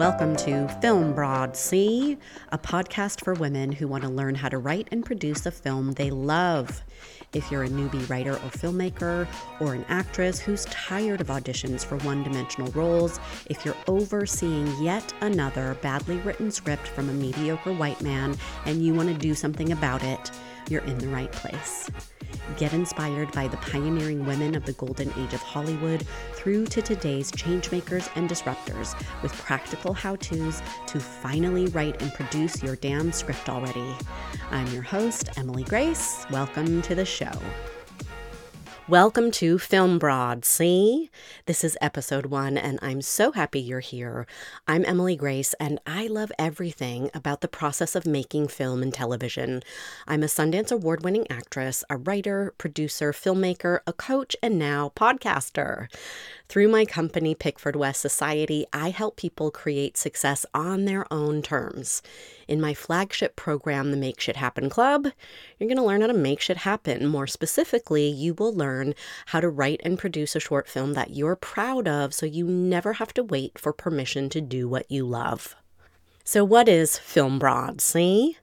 Welcome to Film Broad See, a podcast for women who want to learn how to write and produce a film they love. If you're a newbie writer or filmmaker, or an actress who's tired of auditions for one dimensional roles, if you're overseeing yet another badly written script from a mediocre white man and you want to do something about it, you're in the right place. Get inspired by the pioneering women of the golden age of Hollywood through to today's changemakers and disruptors with practical how to's to finally write and produce your damn script already. I'm your host, Emily Grace. Welcome to the show. Welcome to Film Broad. See, this is episode one, and I'm so happy you're here. I'm Emily Grace, and I love everything about the process of making film and television. I'm a Sundance Award winning actress, a writer, producer, filmmaker, a coach, and now podcaster. Through my company, Pickford West Society, I help people create success on their own terms. In my flagship program, the Make Shit Happen Club, you're going to learn how to make shit happen. More specifically, you will learn how to write and produce a short film that you're proud of so you never have to wait for permission to do what you love. So, what is Film Broad? See?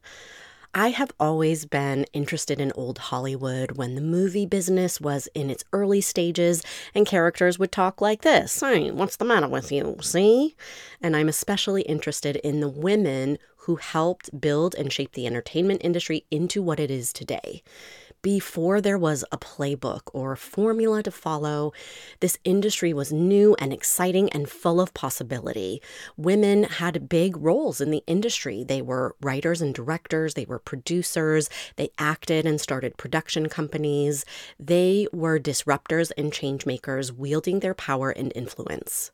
I have always been interested in old Hollywood when the movie business was in its early stages and characters would talk like this Hey, what's the matter with you? See? And I'm especially interested in the women who helped build and shape the entertainment industry into what it is today before there was a playbook or a formula to follow, this industry was new and exciting and full of possibility. Women had big roles in the industry. They were writers and directors, they were producers, they acted and started production companies. They were disruptors and changemakers wielding their power and influence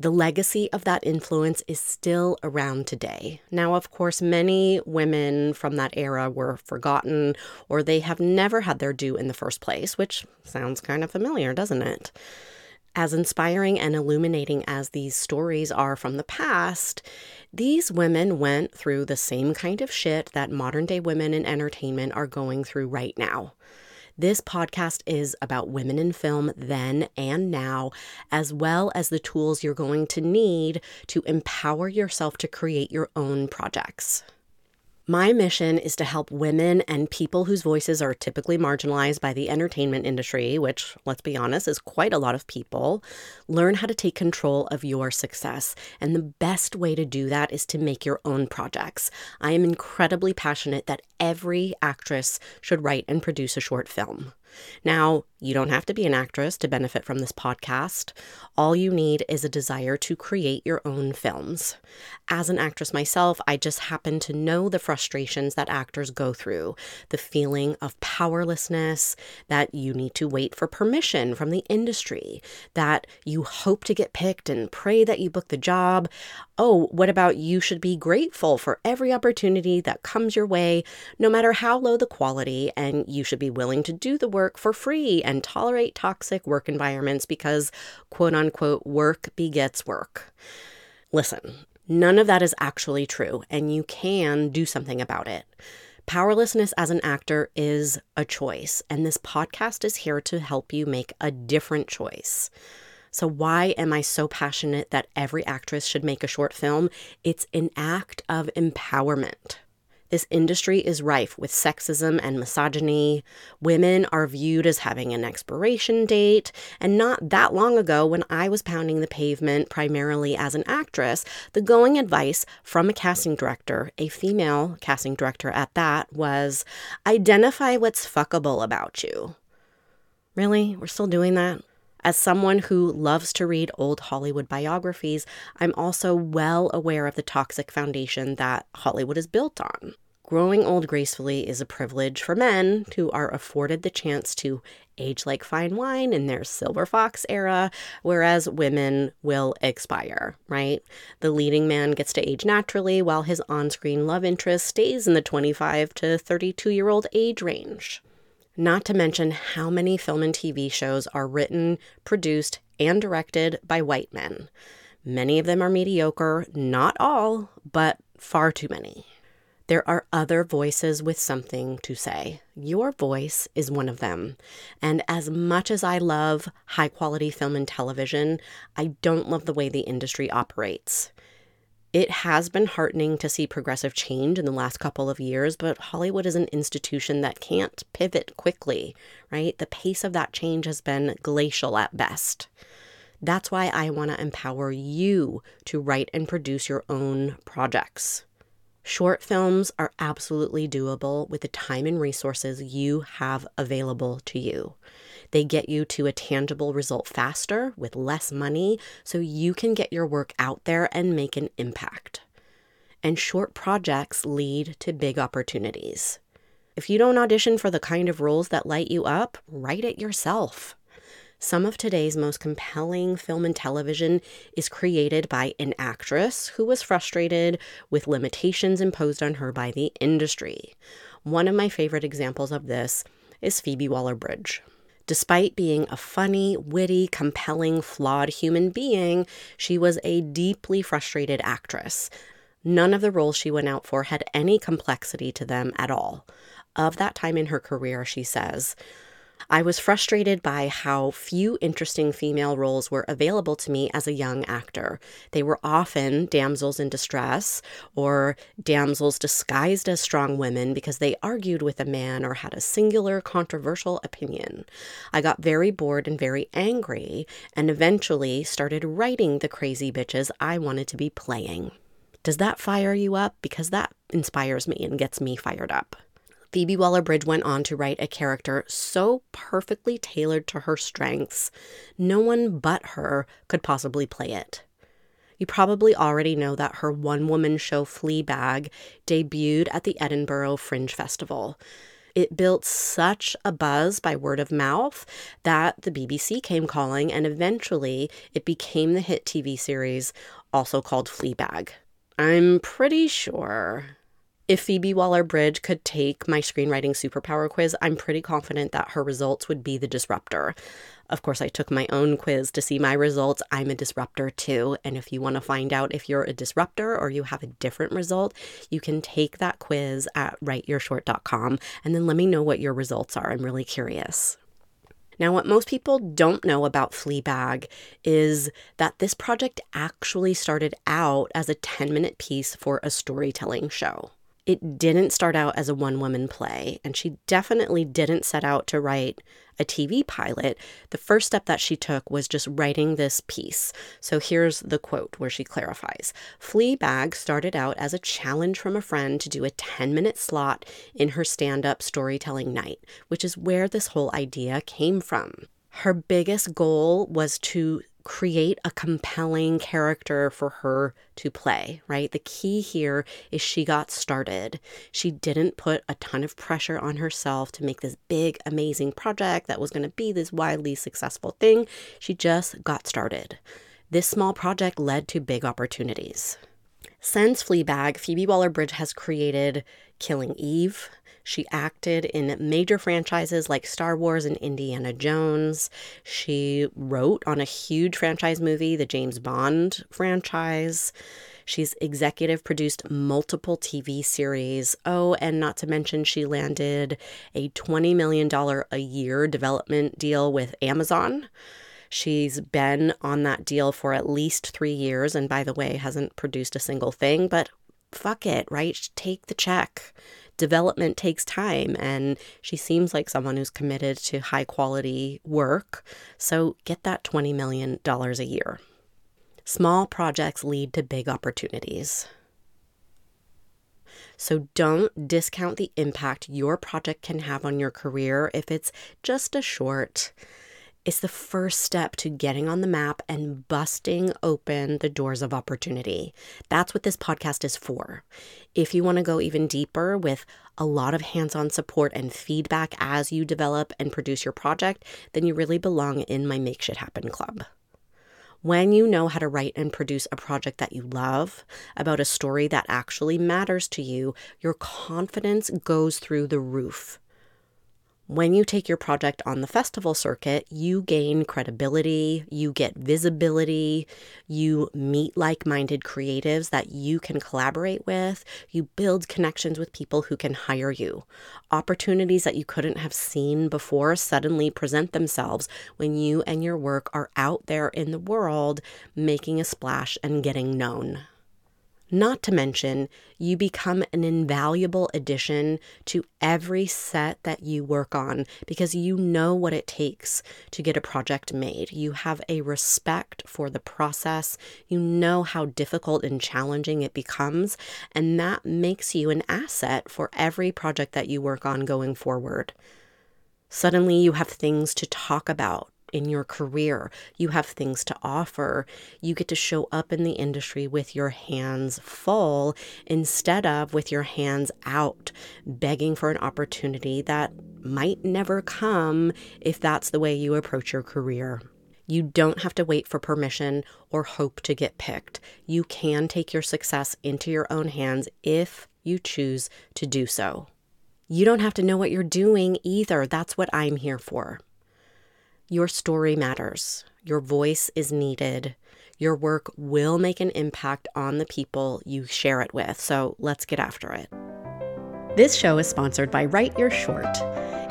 the legacy of that influence is still around today. Now, of course, many women from that era were forgotten or they have never had their due in the first place, which sounds kind of familiar, doesn't it? As inspiring and illuminating as these stories are from the past, these women went through the same kind of shit that modern day women in entertainment are going through right now. This podcast is about women in film then and now, as well as the tools you're going to need to empower yourself to create your own projects. My mission is to help women and people whose voices are typically marginalized by the entertainment industry, which, let's be honest, is quite a lot of people, learn how to take control of your success. And the best way to do that is to make your own projects. I am incredibly passionate that every actress should write and produce a short film. Now, you don't have to be an actress to benefit from this podcast. All you need is a desire to create your own films. As an actress myself, I just happen to know the frustrations that actors go through the feeling of powerlessness, that you need to wait for permission from the industry, that you hope to get picked and pray that you book the job. Oh, what about you should be grateful for every opportunity that comes your way, no matter how low the quality, and you should be willing to do the work for free and tolerate toxic work environments because, quote unquote, work begets work. Listen, none of that is actually true, and you can do something about it. Powerlessness as an actor is a choice, and this podcast is here to help you make a different choice. So, why am I so passionate that every actress should make a short film? It's an act of empowerment. This industry is rife with sexism and misogyny. Women are viewed as having an expiration date. And not that long ago, when I was pounding the pavement primarily as an actress, the going advice from a casting director, a female casting director at that, was identify what's fuckable about you. Really? We're still doing that? As someone who loves to read old Hollywood biographies, I'm also well aware of the toxic foundation that Hollywood is built on. Growing old gracefully is a privilege for men who are afforded the chance to age like fine wine in their silver fox era, whereas women will expire, right? The leading man gets to age naturally while his on screen love interest stays in the 25 to 32 year old age range. Not to mention how many film and TV shows are written, produced, and directed by white men. Many of them are mediocre, not all, but far too many. There are other voices with something to say. Your voice is one of them. And as much as I love high quality film and television, I don't love the way the industry operates. It has been heartening to see progressive change in the last couple of years, but Hollywood is an institution that can't pivot quickly, right? The pace of that change has been glacial at best. That's why I want to empower you to write and produce your own projects. Short films are absolutely doable with the time and resources you have available to you. They get you to a tangible result faster with less money so you can get your work out there and make an impact. And short projects lead to big opportunities. If you don't audition for the kind of roles that light you up, write it yourself. Some of today's most compelling film and television is created by an actress who was frustrated with limitations imposed on her by the industry. One of my favorite examples of this is Phoebe Waller Bridge. Despite being a funny, witty, compelling, flawed human being, she was a deeply frustrated actress. None of the roles she went out for had any complexity to them at all. Of that time in her career, she says, I was frustrated by how few interesting female roles were available to me as a young actor. They were often damsels in distress or damsels disguised as strong women because they argued with a man or had a singular controversial opinion. I got very bored and very angry and eventually started writing the crazy bitches I wanted to be playing. Does that fire you up? Because that inspires me and gets me fired up. Phoebe Waller Bridge went on to write a character so perfectly tailored to her strengths, no one but her could possibly play it. You probably already know that her one woman show Fleabag debuted at the Edinburgh Fringe Festival. It built such a buzz by word of mouth that the BBC came calling, and eventually it became the hit TV series, also called Fleabag. I'm pretty sure if Phoebe Waller Bridge could take my screenwriting superpower quiz, I'm pretty confident that her results would be the disruptor. Of course, I took my own quiz to see my results. I'm a disruptor too. And if you want to find out if you're a disruptor or you have a different result, you can take that quiz at writeyourshort.com and then let me know what your results are. I'm really curious. Now, what most people don't know about Fleabag is that this project actually started out as a 10 minute piece for a storytelling show it didn't start out as a one woman play, and she definitely didn't set out to write a TV pilot. The first step that she took was just writing this piece. So here's the quote where she clarifies Fleabag started out as a challenge from a friend to do a 10 minute slot in her stand up storytelling night, which is where this whole idea came from. Her biggest goal was to create a compelling character for her to play, right? The key here is she got started. She didn't put a ton of pressure on herself to make this big, amazing project that was going to be this widely successful thing. She just got started. This small project led to big opportunities. Since Fleabag, Phoebe Waller Bridge has created Killing Eve, she acted in major franchises like Star Wars and Indiana Jones. She wrote on a huge franchise movie, the James Bond franchise. She's executive produced multiple TV series. Oh, and not to mention, she landed a $20 million a year development deal with Amazon. She's been on that deal for at least three years, and by the way, hasn't produced a single thing, but fuck it, right? Take the check development takes time and she seems like someone who's committed to high quality work. So get that $20 million a year. Small projects lead to big opportunities. So don't discount the impact your project can have on your career if it's just a short, it's the first step to getting on the map and busting open the doors of opportunity. That's what this podcast is for. If you want to go even deeper with a lot of hands on support and feedback as you develop and produce your project, then you really belong in my Make Shit Happen Club. When you know how to write and produce a project that you love, about a story that actually matters to you, your confidence goes through the roof. When you take your project on the festival circuit, you gain credibility, you get visibility, you meet like minded creatives that you can collaborate with, you build connections with people who can hire you. Opportunities that you couldn't have seen before suddenly present themselves when you and your work are out there in the world making a splash and getting known. Not to mention, you become an invaluable addition to every set that you work on because you know what it takes to get a project made. You have a respect for the process, you know how difficult and challenging it becomes, and that makes you an asset for every project that you work on going forward. Suddenly, you have things to talk about in your career. You have things to offer. You get to show up in the industry with your hands full instead of with your hands out, begging for an opportunity that might never come if that's the way you approach your career. You don't have to wait for permission or hope to get picked. You can take your success into your own hands if you choose to do so. You don't have to know what you're doing either. That's what I'm here for. Your story matters. Your voice is needed. Your work will make an impact on the people you share it with. So let's get after it. This show is sponsored by Write Your Short.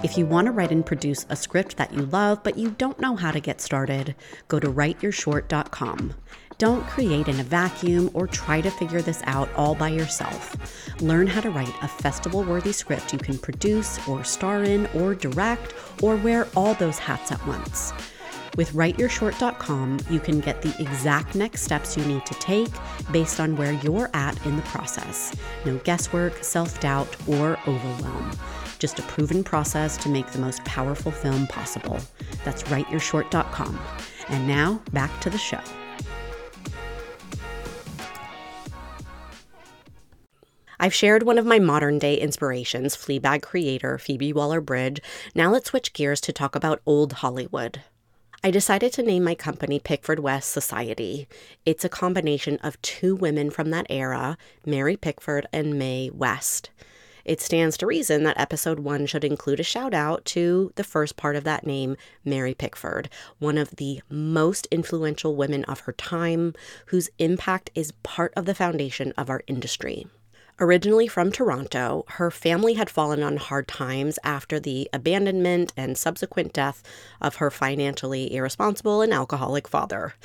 If you want to write and produce a script that you love, but you don't know how to get started, go to writeyourshort.com. Don't create in a vacuum or try to figure this out all by yourself. Learn how to write a festival worthy script you can produce or star in or direct or wear all those hats at once. With writeyourshort.com, you can get the exact next steps you need to take based on where you're at in the process. No guesswork, self doubt, or overwhelm. Just a proven process to make the most powerful film possible. That's writeyourshort.com. And now, back to the show. I've shared one of my modern day inspirations, Fleabag creator Phoebe Waller Bridge. Now let's switch gears to talk about old Hollywood. I decided to name my company Pickford West Society. It's a combination of two women from that era, Mary Pickford and Mae West. It stands to reason that episode one should include a shout out to the first part of that name, Mary Pickford, one of the most influential women of her time, whose impact is part of the foundation of our industry. Originally from Toronto, her family had fallen on hard times after the abandonment and subsequent death of her financially irresponsible and alcoholic father.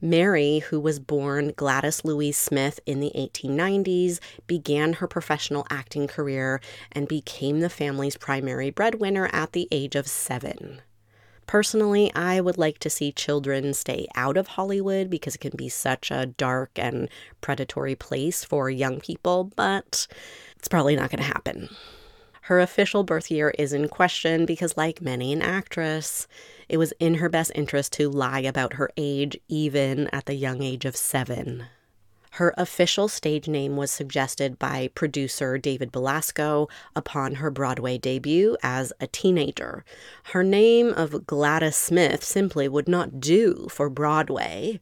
Mary, who was born Gladys Louise Smith in the 1890s, began her professional acting career and became the family's primary breadwinner at the age of seven. Personally, I would like to see children stay out of Hollywood because it can be such a dark and predatory place for young people, but it's probably not going to happen. Her official birth year is in question because, like many an actress, it was in her best interest to lie about her age, even at the young age of seven. Her official stage name was suggested by producer David Belasco upon her Broadway debut as a teenager. Her name of Gladys Smith simply would not do for Broadway.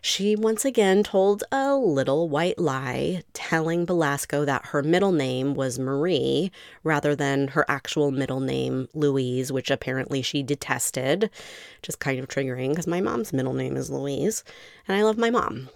She once again told a little white lie, telling Belasco that her middle name was Marie rather than her actual middle name, Louise, which apparently she detested, just kind of triggering because my mom's middle name is Louise, and I love my mom.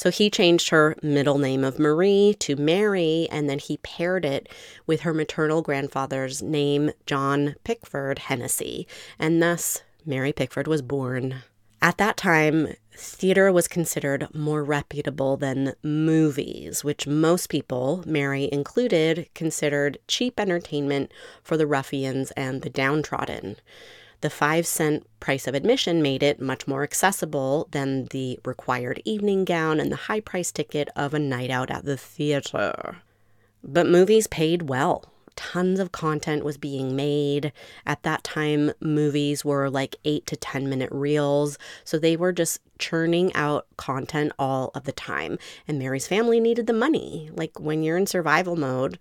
So he changed her middle name of Marie to Mary, and then he paired it with her maternal grandfather's name, John Pickford Hennessy, and thus Mary Pickford was born. At that time, theater was considered more reputable than movies, which most people, Mary included, considered cheap entertainment for the ruffians and the downtrodden. The five cent price of admission made it much more accessible than the required evening gown and the high price ticket of a night out at the theater. But movies paid well. Tons of content was being made. At that time, movies were like eight to 10 minute reels. So they were just churning out content all of the time. And Mary's family needed the money. Like when you're in survival mode,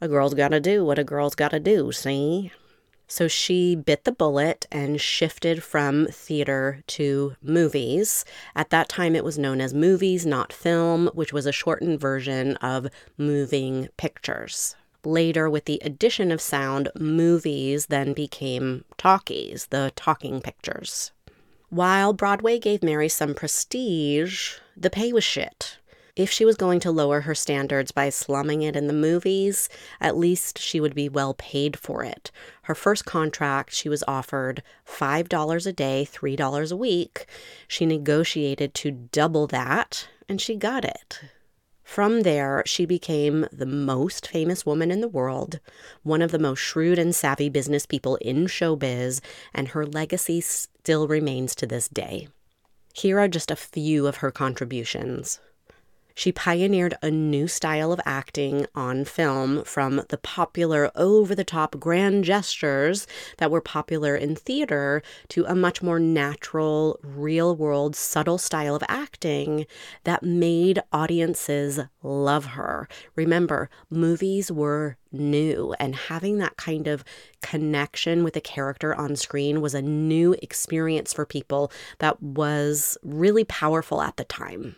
a girl's gotta do what a girl's gotta do, see? So she bit the bullet and shifted from theater to movies. At that time, it was known as Movies Not Film, which was a shortened version of moving pictures. Later, with the addition of sound, movies then became talkies, the talking pictures. While Broadway gave Mary some prestige, the pay was shit. If she was going to lower her standards by slumming it in the movies, at least she would be well paid for it. Her first contract, she was offered $5 a day, $3 a week. She negotiated to double that, and she got it. From there, she became the most famous woman in the world, one of the most shrewd and savvy business people in showbiz, and her legacy still remains to this day. Here are just a few of her contributions. She pioneered a new style of acting on film from the popular over the top grand gestures that were popular in theater to a much more natural, real world, subtle style of acting that made audiences love her. Remember, movies were new, and having that kind of connection with a character on screen was a new experience for people that was really powerful at the time.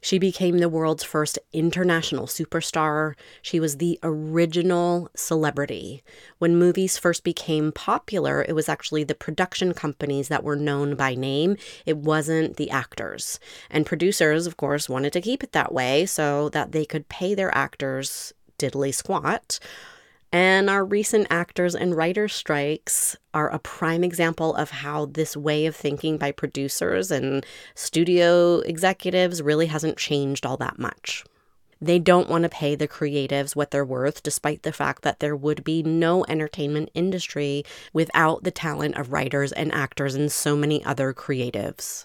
She became the world's first international superstar. She was the original celebrity. When movies first became popular, it was actually the production companies that were known by name. It wasn't the actors. And producers, of course, wanted to keep it that way so that they could pay their actors diddly squat and our recent actors and writers strikes are a prime example of how this way of thinking by producers and studio executives really hasn't changed all that much. They don't want to pay the creatives what they're worth, despite the fact that there would be no entertainment industry without the talent of writers and actors and so many other creatives.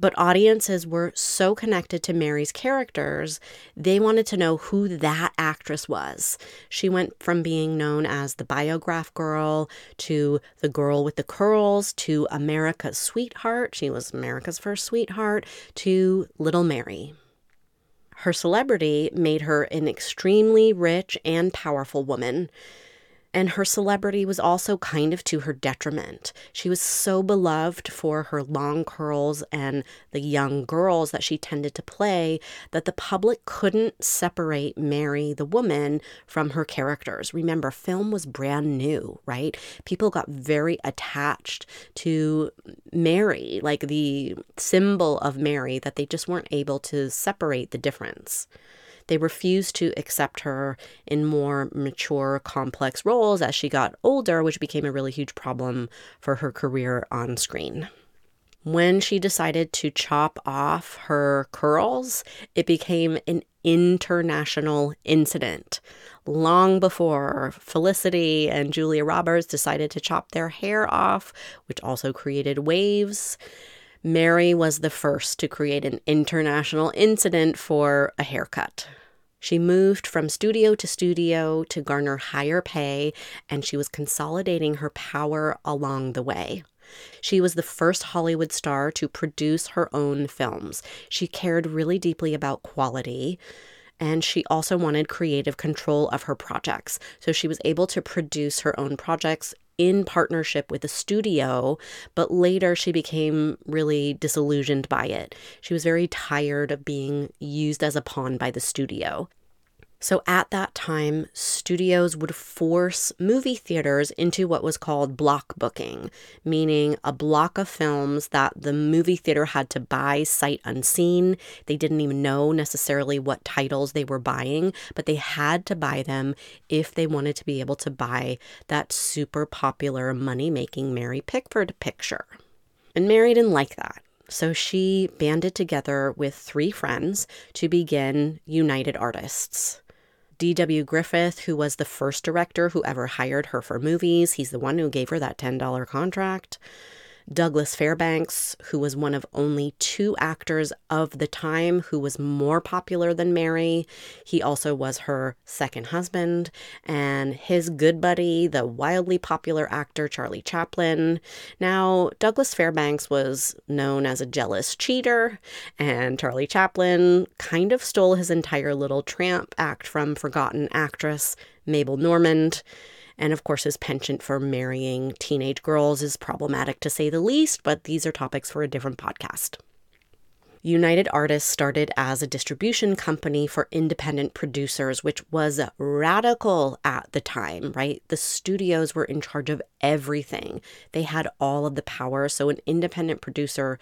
But audiences were so connected to Mary's characters, they wanted to know who that actress was. She went from being known as the biograph girl to the girl with the curls to America's sweetheart. She was America's first sweetheart to Little Mary. Her celebrity made her an extremely rich and powerful woman. And her celebrity was also kind of to her detriment. She was so beloved for her long curls and the young girls that she tended to play that the public couldn't separate Mary, the woman, from her characters. Remember, film was brand new, right? People got very attached to Mary, like the symbol of Mary, that they just weren't able to separate the difference. They refused to accept her in more mature, complex roles as she got older, which became a really huge problem for her career on screen. When she decided to chop off her curls, it became an international incident. Long before Felicity and Julia Roberts decided to chop their hair off, which also created waves, Mary was the first to create an international incident for a haircut. She moved from studio to studio to garner higher pay, and she was consolidating her power along the way. She was the first Hollywood star to produce her own films. She cared really deeply about quality and she also wanted creative control of her projects. So she was able to produce her own projects in partnership with a studio, but later she became really disillusioned by it. She was very tired of being used as a pawn by the studio. So at that time, studios would force movie theaters into what was called block booking, meaning a block of films that the movie theater had to buy sight unseen. They didn't even know necessarily what titles they were buying, but they had to buy them if they wanted to be able to buy that super popular money making Mary Pickford picture. And Mary didn't like that. So she banded together with three friends to begin United Artists. D.W. Griffith, who was the first director who ever hired her for movies, he's the one who gave her that $10 contract. Douglas Fairbanks, who was one of only two actors of the time who was more popular than Mary. He also was her second husband, and his good buddy, the wildly popular actor Charlie Chaplin. Now, Douglas Fairbanks was known as a jealous cheater, and Charlie Chaplin kind of stole his entire little tramp act from forgotten actress Mabel Normand. And of course, his penchant for marrying teenage girls is problematic to say the least, but these are topics for a different podcast. United Artists started as a distribution company for independent producers, which was radical at the time, right? The studios were in charge of everything, they had all of the power. So, an independent producer,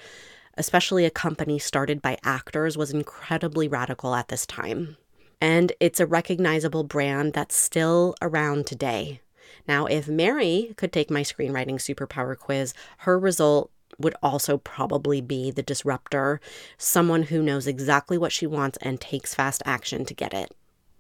especially a company started by actors, was incredibly radical at this time. And it's a recognizable brand that's still around today. Now, if Mary could take my screenwriting superpower quiz, her result would also probably be the disruptor, someone who knows exactly what she wants and takes fast action to get it.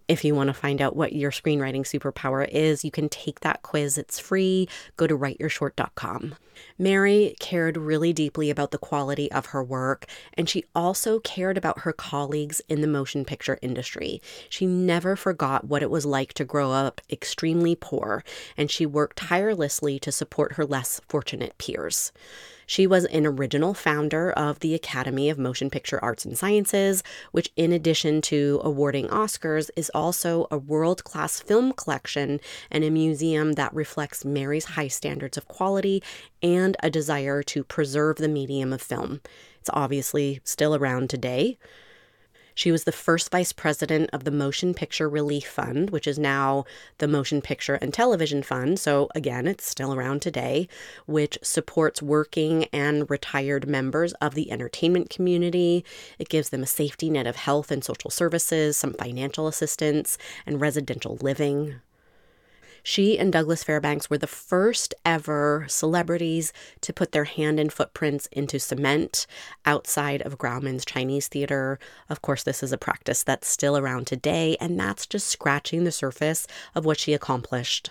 If you want to find out what your screenwriting superpower is, you can take that quiz. It's free. Go to writeyourshort.com. Mary cared really deeply about the quality of her work, and she also cared about her colleagues in the motion picture industry. She never forgot what it was like to grow up extremely poor, and she worked tirelessly to support her less fortunate peers. She was an original founder of the Academy of Motion Picture Arts and Sciences, which, in addition to awarding Oscars, is also a world class film collection and a museum that reflects Mary's high standards of quality and a desire to preserve the medium of film. It's obviously still around today. She was the first vice president of the Motion Picture Relief Fund, which is now the Motion Picture and Television Fund. So, again, it's still around today, which supports working and retired members of the entertainment community. It gives them a safety net of health and social services, some financial assistance, and residential living. She and Douglas Fairbanks were the first ever celebrities to put their hand and footprints into cement outside of Grauman's Chinese Theater. Of course, this is a practice that's still around today, and that's just scratching the surface of what she accomplished.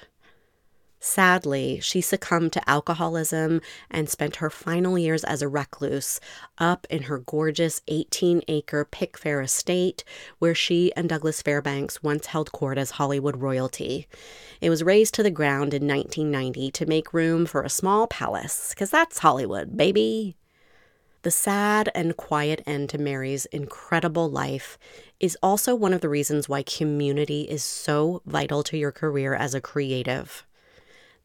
Sadly, she succumbed to alcoholism and spent her final years as a recluse up in her gorgeous 18 acre Pickfair estate, where she and Douglas Fairbanks once held court as Hollywood royalty. It was razed to the ground in 1990 to make room for a small palace, because that's Hollywood, baby. The sad and quiet end to Mary's incredible life is also one of the reasons why community is so vital to your career as a creative.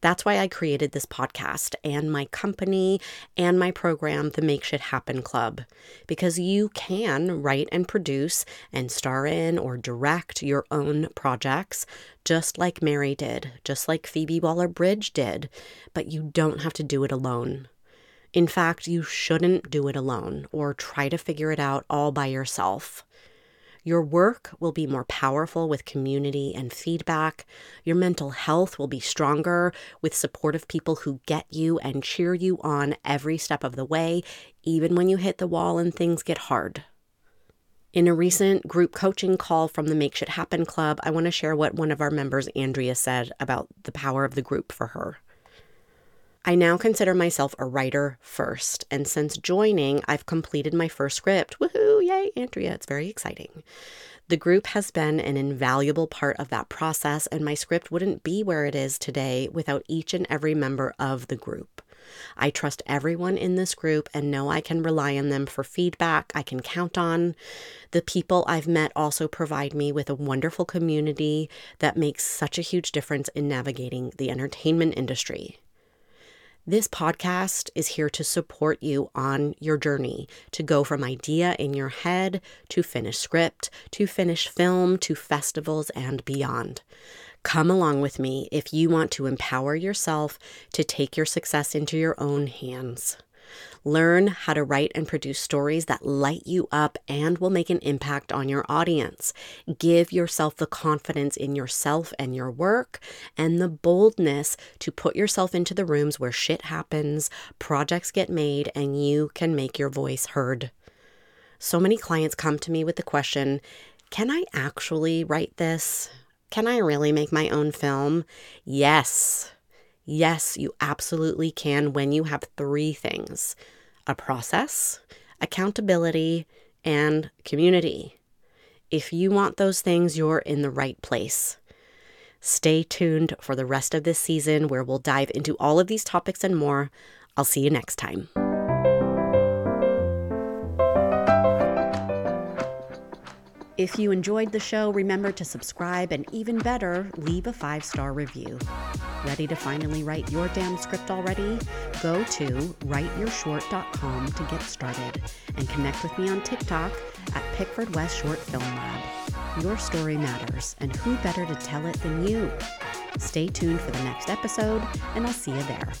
That's why I created this podcast and my company and my program, the Make Shit Happen Club, because you can write and produce and star in or direct your own projects, just like Mary did, just like Phoebe Waller Bridge did, but you don't have to do it alone. In fact, you shouldn't do it alone or try to figure it out all by yourself. Your work will be more powerful with community and feedback. Your mental health will be stronger with supportive people who get you and cheer you on every step of the way, even when you hit the wall and things get hard. In a recent group coaching call from the Make Shit Happen Club, I want to share what one of our members, Andrea, said about the power of the group for her. I now consider myself a writer first, and since joining, I've completed my first script. Woohoo! Yay, Andrea! It's very exciting. The group has been an invaluable part of that process, and my script wouldn't be where it is today without each and every member of the group. I trust everyone in this group and know I can rely on them for feedback I can count on. The people I've met also provide me with a wonderful community that makes such a huge difference in navigating the entertainment industry. This podcast is here to support you on your journey to go from idea in your head to finished script to finished film to festivals and beyond. Come along with me if you want to empower yourself to take your success into your own hands. Learn how to write and produce stories that light you up and will make an impact on your audience. Give yourself the confidence in yourself and your work and the boldness to put yourself into the rooms where shit happens, projects get made, and you can make your voice heard. So many clients come to me with the question Can I actually write this? Can I really make my own film? Yes. Yes, you absolutely can when you have three things a process, accountability, and community. If you want those things, you're in the right place. Stay tuned for the rest of this season where we'll dive into all of these topics and more. I'll see you next time. If you enjoyed the show, remember to subscribe and even better, leave a five star review. Ready to finally write your damn script already? Go to writeyourshort.com to get started and connect with me on TikTok at Pickford West Short Film Lab. Your story matters, and who better to tell it than you? Stay tuned for the next episode, and I'll see you there.